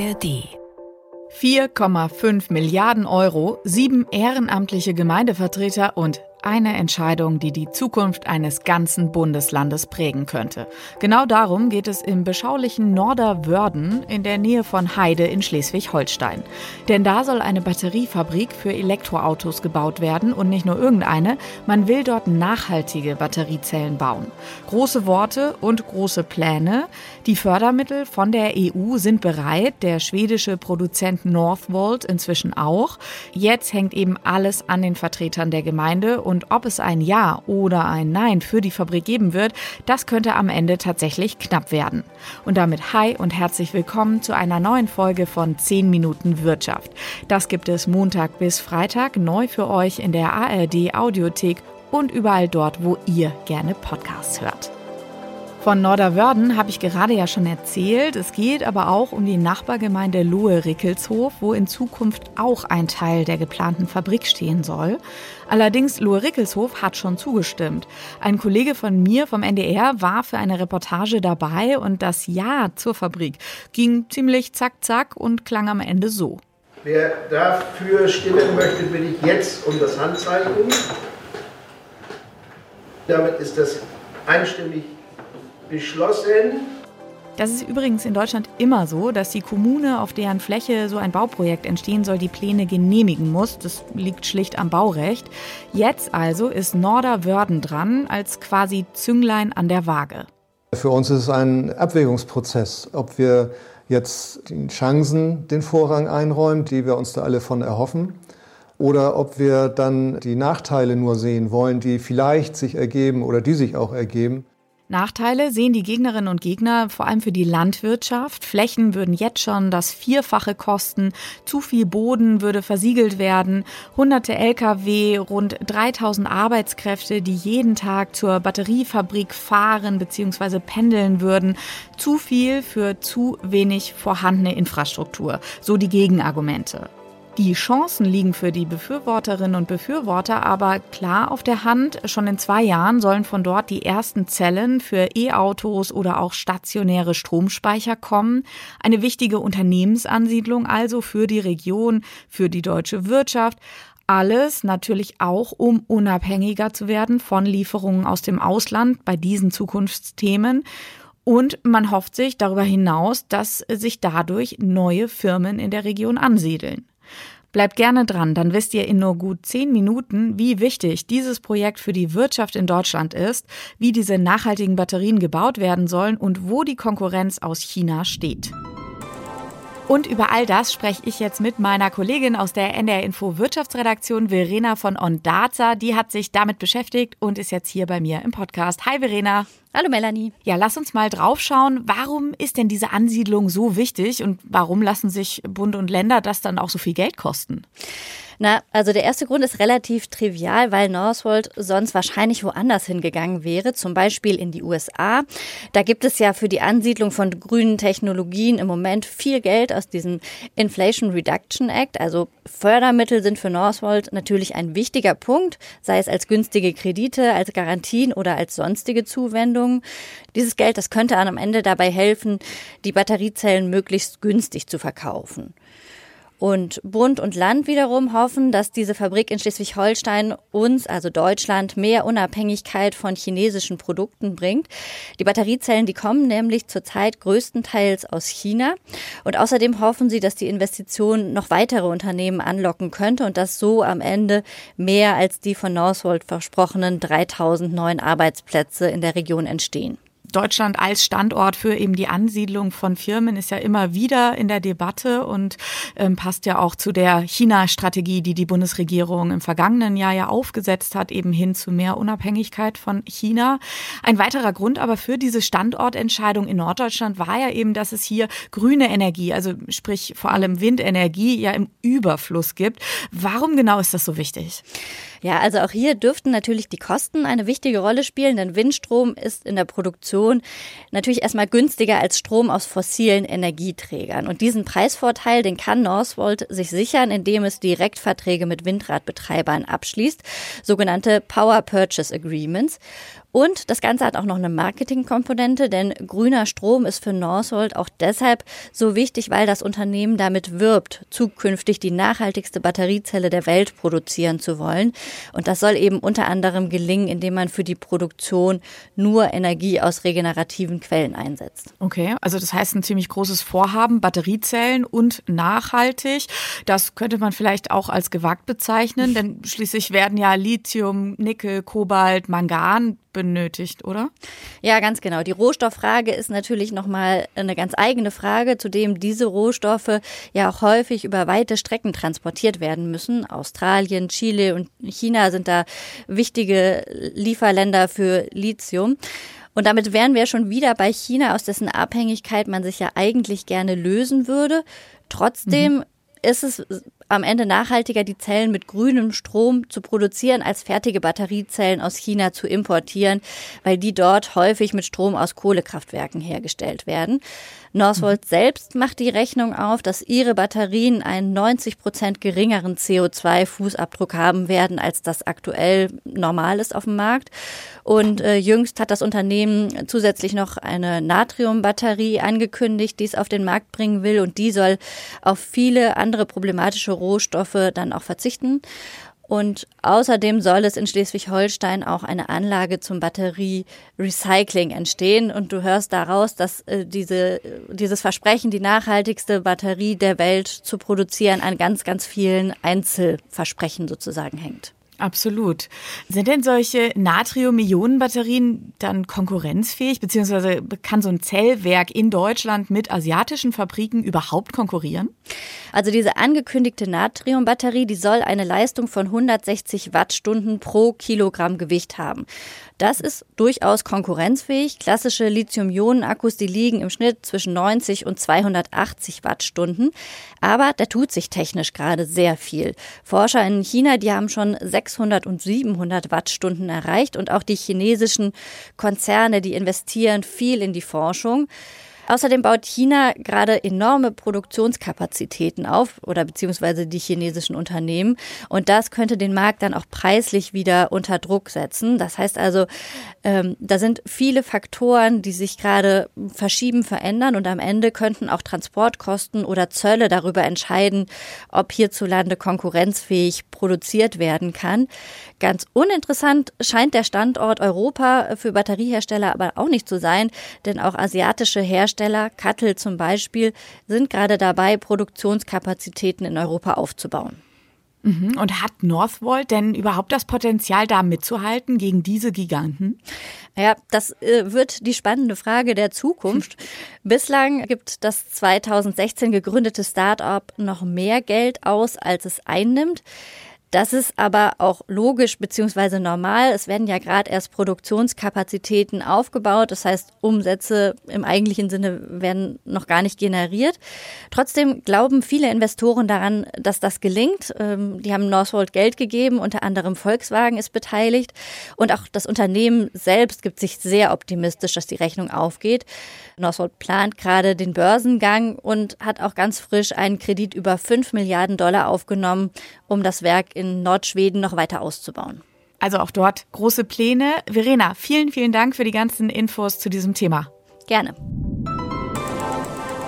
ARD 4,5 Milliarden Euro, sieben ehrenamtliche Gemeindevertreter und eine Entscheidung, die die Zukunft eines ganzen Bundeslandes prägen könnte. Genau darum geht es im beschaulichen Norderwörden in der Nähe von Heide in Schleswig-Holstein. Denn da soll eine Batteriefabrik für Elektroautos gebaut werden und nicht nur irgendeine, man will dort nachhaltige Batteriezellen bauen. Große Worte und große Pläne. Die Fördermittel von der EU sind bereit, der schwedische Produzent Northvolt inzwischen auch. Jetzt hängt eben alles an den Vertretern der Gemeinde und ob es ein Ja oder ein Nein für die Fabrik geben wird, das könnte am Ende tatsächlich knapp werden. Und damit hi und herzlich willkommen zu einer neuen Folge von 10 Minuten Wirtschaft. Das gibt es Montag bis Freitag neu für euch in der ARD Audiothek und überall dort, wo ihr gerne Podcasts hört. Von Norderwörden habe ich gerade ja schon erzählt. Es geht aber auch um die Nachbargemeinde Lohe-Rickelshof, wo in Zukunft auch ein Teil der geplanten Fabrik stehen soll. Allerdings Lohe-Rickelshof hat schon zugestimmt. Ein Kollege von mir vom NDR war für eine Reportage dabei und das Ja zur Fabrik ging ziemlich zack zack und klang am Ende so. Wer dafür stimmen möchte, bitte ich jetzt um das Handzeichen. Damit ist das einstimmig beschlossen. Das ist übrigens in Deutschland immer so, dass die Kommune, auf deren Fläche so ein Bauprojekt entstehen soll, die Pläne genehmigen muss. Das liegt schlicht am Baurecht. Jetzt also ist Norderwörden dran als quasi Zünglein an der Waage. Für uns ist es ein Abwägungsprozess, ob wir jetzt den Chancen den Vorrang einräumen, die wir uns da alle von erhoffen, oder ob wir dann die Nachteile nur sehen wollen, die vielleicht sich ergeben oder die sich auch ergeben. Nachteile sehen die Gegnerinnen und Gegner vor allem für die Landwirtschaft. Flächen würden jetzt schon das Vierfache kosten. Zu viel Boden würde versiegelt werden. Hunderte Lkw, rund 3000 Arbeitskräfte, die jeden Tag zur Batteriefabrik fahren bzw. pendeln würden. Zu viel für zu wenig vorhandene Infrastruktur. So die Gegenargumente. Die Chancen liegen für die Befürworterinnen und Befürworter aber klar auf der Hand. Schon in zwei Jahren sollen von dort die ersten Zellen für E-Autos oder auch stationäre Stromspeicher kommen. Eine wichtige Unternehmensansiedlung also für die Region, für die deutsche Wirtschaft. Alles natürlich auch, um unabhängiger zu werden von Lieferungen aus dem Ausland bei diesen Zukunftsthemen. Und man hofft sich darüber hinaus, dass sich dadurch neue Firmen in der Region ansiedeln. Bleibt gerne dran, dann wisst ihr in nur gut zehn Minuten, wie wichtig dieses Projekt für die Wirtschaft in Deutschland ist, wie diese nachhaltigen Batterien gebaut werden sollen und wo die Konkurrenz aus China steht. Und über all das spreche ich jetzt mit meiner Kollegin aus der NDR Info Wirtschaftsredaktion, Verena von Ondaza. Die hat sich damit beschäftigt und ist jetzt hier bei mir im Podcast. Hi Verena. Hallo Melanie. Ja, lass uns mal draufschauen. Warum ist denn diese Ansiedlung so wichtig und warum lassen sich Bund und Länder das dann auch so viel Geld kosten? Na, also der erste Grund ist relativ trivial, weil Northvolt sonst wahrscheinlich woanders hingegangen wäre, zum Beispiel in die USA. Da gibt es ja für die Ansiedlung von grünen Technologien im Moment viel Geld aus diesem Inflation Reduction Act. Also Fördermittel sind für Northvolt natürlich ein wichtiger Punkt, sei es als günstige Kredite, als Garantien oder als sonstige Zuwendungen. Dieses Geld, das könnte am Ende dabei helfen, die Batteriezellen möglichst günstig zu verkaufen. Und Bund und Land wiederum hoffen, dass diese Fabrik in Schleswig-Holstein uns, also Deutschland, mehr Unabhängigkeit von chinesischen Produkten bringt. Die Batteriezellen, die kommen nämlich zurzeit größtenteils aus China. Und außerdem hoffen sie, dass die Investition noch weitere Unternehmen anlocken könnte und dass so am Ende mehr als die von Northvolt versprochenen 3000 neuen Arbeitsplätze in der Region entstehen. Deutschland als Standort für eben die Ansiedlung von Firmen ist ja immer wieder in der Debatte und ähm, passt ja auch zu der China-Strategie, die die Bundesregierung im vergangenen Jahr ja aufgesetzt hat, eben hin zu mehr Unabhängigkeit von China. Ein weiterer Grund aber für diese Standortentscheidung in Norddeutschland war ja eben, dass es hier grüne Energie, also sprich vor allem Windenergie, ja im Überfluss gibt. Warum genau ist das so wichtig? Ja, also auch hier dürften natürlich die Kosten eine wichtige Rolle spielen, denn Windstrom ist in der Produktion natürlich erstmal günstiger als Strom aus fossilen Energieträgern. Und diesen Preisvorteil, den kann Northvolt sich sichern, indem es Direktverträge mit Windradbetreibern abschließt, sogenannte Power Purchase Agreements. Und das Ganze hat auch noch eine Marketingkomponente, denn grüner Strom ist für Northvolt auch deshalb so wichtig, weil das Unternehmen damit wirbt, zukünftig die nachhaltigste Batteriezelle der Welt produzieren zu wollen. Und das soll eben unter anderem gelingen, indem man für die Produktion nur Energie aus regenerativen Quellen einsetzt. Okay, also das heißt ein ziemlich großes Vorhaben, Batteriezellen und nachhaltig. Das könnte man vielleicht auch als gewagt bezeichnen, denn schließlich werden ja Lithium, Nickel, Kobalt, Mangan benötigt, oder? Ja, ganz genau. Die Rohstofffrage ist natürlich nochmal eine ganz eigene Frage, zudem diese Rohstoffe ja auch häufig über weite Strecken transportiert werden müssen. Australien, Chile und China sind da wichtige Lieferländer für Lithium. Und damit wären wir schon wieder bei China, aus dessen Abhängigkeit man sich ja eigentlich gerne lösen würde. Trotzdem mhm. ist es am Ende nachhaltiger, die Zellen mit grünem Strom zu produzieren, als fertige Batteriezellen aus China zu importieren, weil die dort häufig mit Strom aus Kohlekraftwerken hergestellt werden. Northvolt selbst macht die Rechnung auf, dass ihre Batterien einen 90 Prozent geringeren CO2-Fußabdruck haben werden, als das aktuell normal ist auf dem Markt. Und äh, jüngst hat das Unternehmen zusätzlich noch eine Natriumbatterie angekündigt, die es auf den Markt bringen will. Und die soll auf viele andere problematische Rohstoffe dann auch verzichten. Und außerdem soll es in Schleswig-Holstein auch eine Anlage zum Batterie-Recycling entstehen. Und du hörst daraus, dass äh, diese, dieses Versprechen, die nachhaltigste Batterie der Welt zu produzieren, an ganz, ganz vielen Einzelversprechen sozusagen hängt. Absolut. Sind denn solche Natrium-Ionen-Batterien dann konkurrenzfähig, beziehungsweise kann so ein Zellwerk in Deutschland mit asiatischen Fabriken überhaupt konkurrieren? Also diese angekündigte Natriumbatterie, die soll eine Leistung von 160 Wattstunden pro Kilogramm Gewicht haben. Das ist durchaus konkurrenzfähig. Klassische Lithium-Ionen-Akkus, die liegen im Schnitt zwischen 90 und 280 Wattstunden. Aber da tut sich technisch gerade sehr viel. Forscher in China, die haben schon 600 und 700 Wattstunden erreicht und auch die chinesischen Konzerne, die investieren viel in die Forschung. Außerdem baut China gerade enorme Produktionskapazitäten auf oder beziehungsweise die chinesischen Unternehmen. Und das könnte den Markt dann auch preislich wieder unter Druck setzen. Das heißt also, ähm, da sind viele Faktoren, die sich gerade verschieben, verändern und am Ende könnten auch Transportkosten oder Zölle darüber entscheiden, ob hierzulande konkurrenzfähig produziert werden kann. Ganz uninteressant scheint der Standort Europa für Batteriehersteller aber auch nicht zu sein, denn auch asiatische Hersteller Hersteller, Kattel zum Beispiel, sind gerade dabei, Produktionskapazitäten in Europa aufzubauen. Mhm. Und hat Northvolt denn überhaupt das Potenzial, da mitzuhalten gegen diese Giganten? Ja, das äh, wird die spannende Frage der Zukunft. Bislang gibt das 2016 gegründete Start-up noch mehr Geld aus, als es einnimmt. Das ist aber auch logisch beziehungsweise normal. Es werden ja gerade erst Produktionskapazitäten aufgebaut. Das heißt, Umsätze im eigentlichen Sinne werden noch gar nicht generiert. Trotzdem glauben viele Investoren daran, dass das gelingt. Ähm, die haben Northvolt Geld gegeben, unter anderem Volkswagen ist beteiligt. Und auch das Unternehmen selbst gibt sich sehr optimistisch, dass die Rechnung aufgeht. Northvolt plant gerade den Börsengang und hat auch ganz frisch einen Kredit über 5 Milliarden Dollar aufgenommen, um das Werk in Nordschweden noch weiter auszubauen. Also auch dort große Pläne. Verena, vielen, vielen Dank für die ganzen Infos zu diesem Thema. Gerne.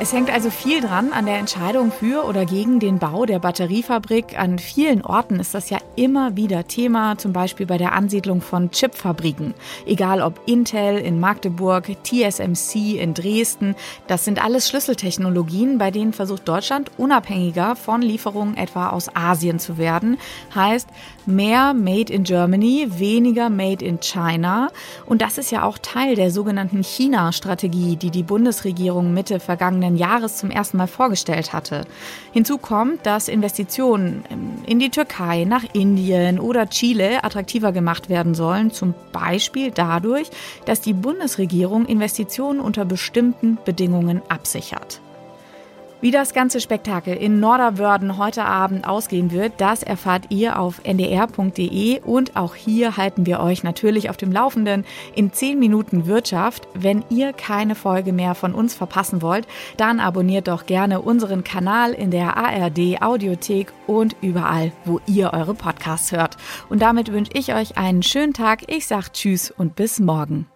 Es hängt also viel dran an der Entscheidung für oder gegen den Bau der Batteriefabrik. An vielen Orten ist das ja immer wieder Thema, zum Beispiel bei der Ansiedlung von Chipfabriken. Egal ob Intel in Magdeburg, TSMC in Dresden, das sind alles Schlüsseltechnologien, bei denen versucht Deutschland unabhängiger von Lieferungen etwa aus Asien zu werden. Heißt, mehr Made in Germany, weniger Made in China. Und das ist ja auch Teil der sogenannten China-Strategie, die die Bundesregierung Mitte vergangenen vergangenen Jahres zum ersten Mal vorgestellt hatte. Hinzu kommt, dass Investitionen in die Türkei, nach Indien oder Chile attraktiver gemacht werden sollen, zum Beispiel dadurch, dass die Bundesregierung Investitionen unter bestimmten Bedingungen absichert. Wie das ganze Spektakel in Norderwörden heute Abend ausgehen wird, das erfahrt ihr auf ndr.de und auch hier halten wir euch natürlich auf dem Laufenden in 10 Minuten Wirtschaft. Wenn ihr keine Folge mehr von uns verpassen wollt, dann abonniert doch gerne unseren Kanal in der ARD Audiothek und überall, wo ihr eure Podcasts hört. Und damit wünsche ich euch einen schönen Tag. Ich sage Tschüss und bis morgen.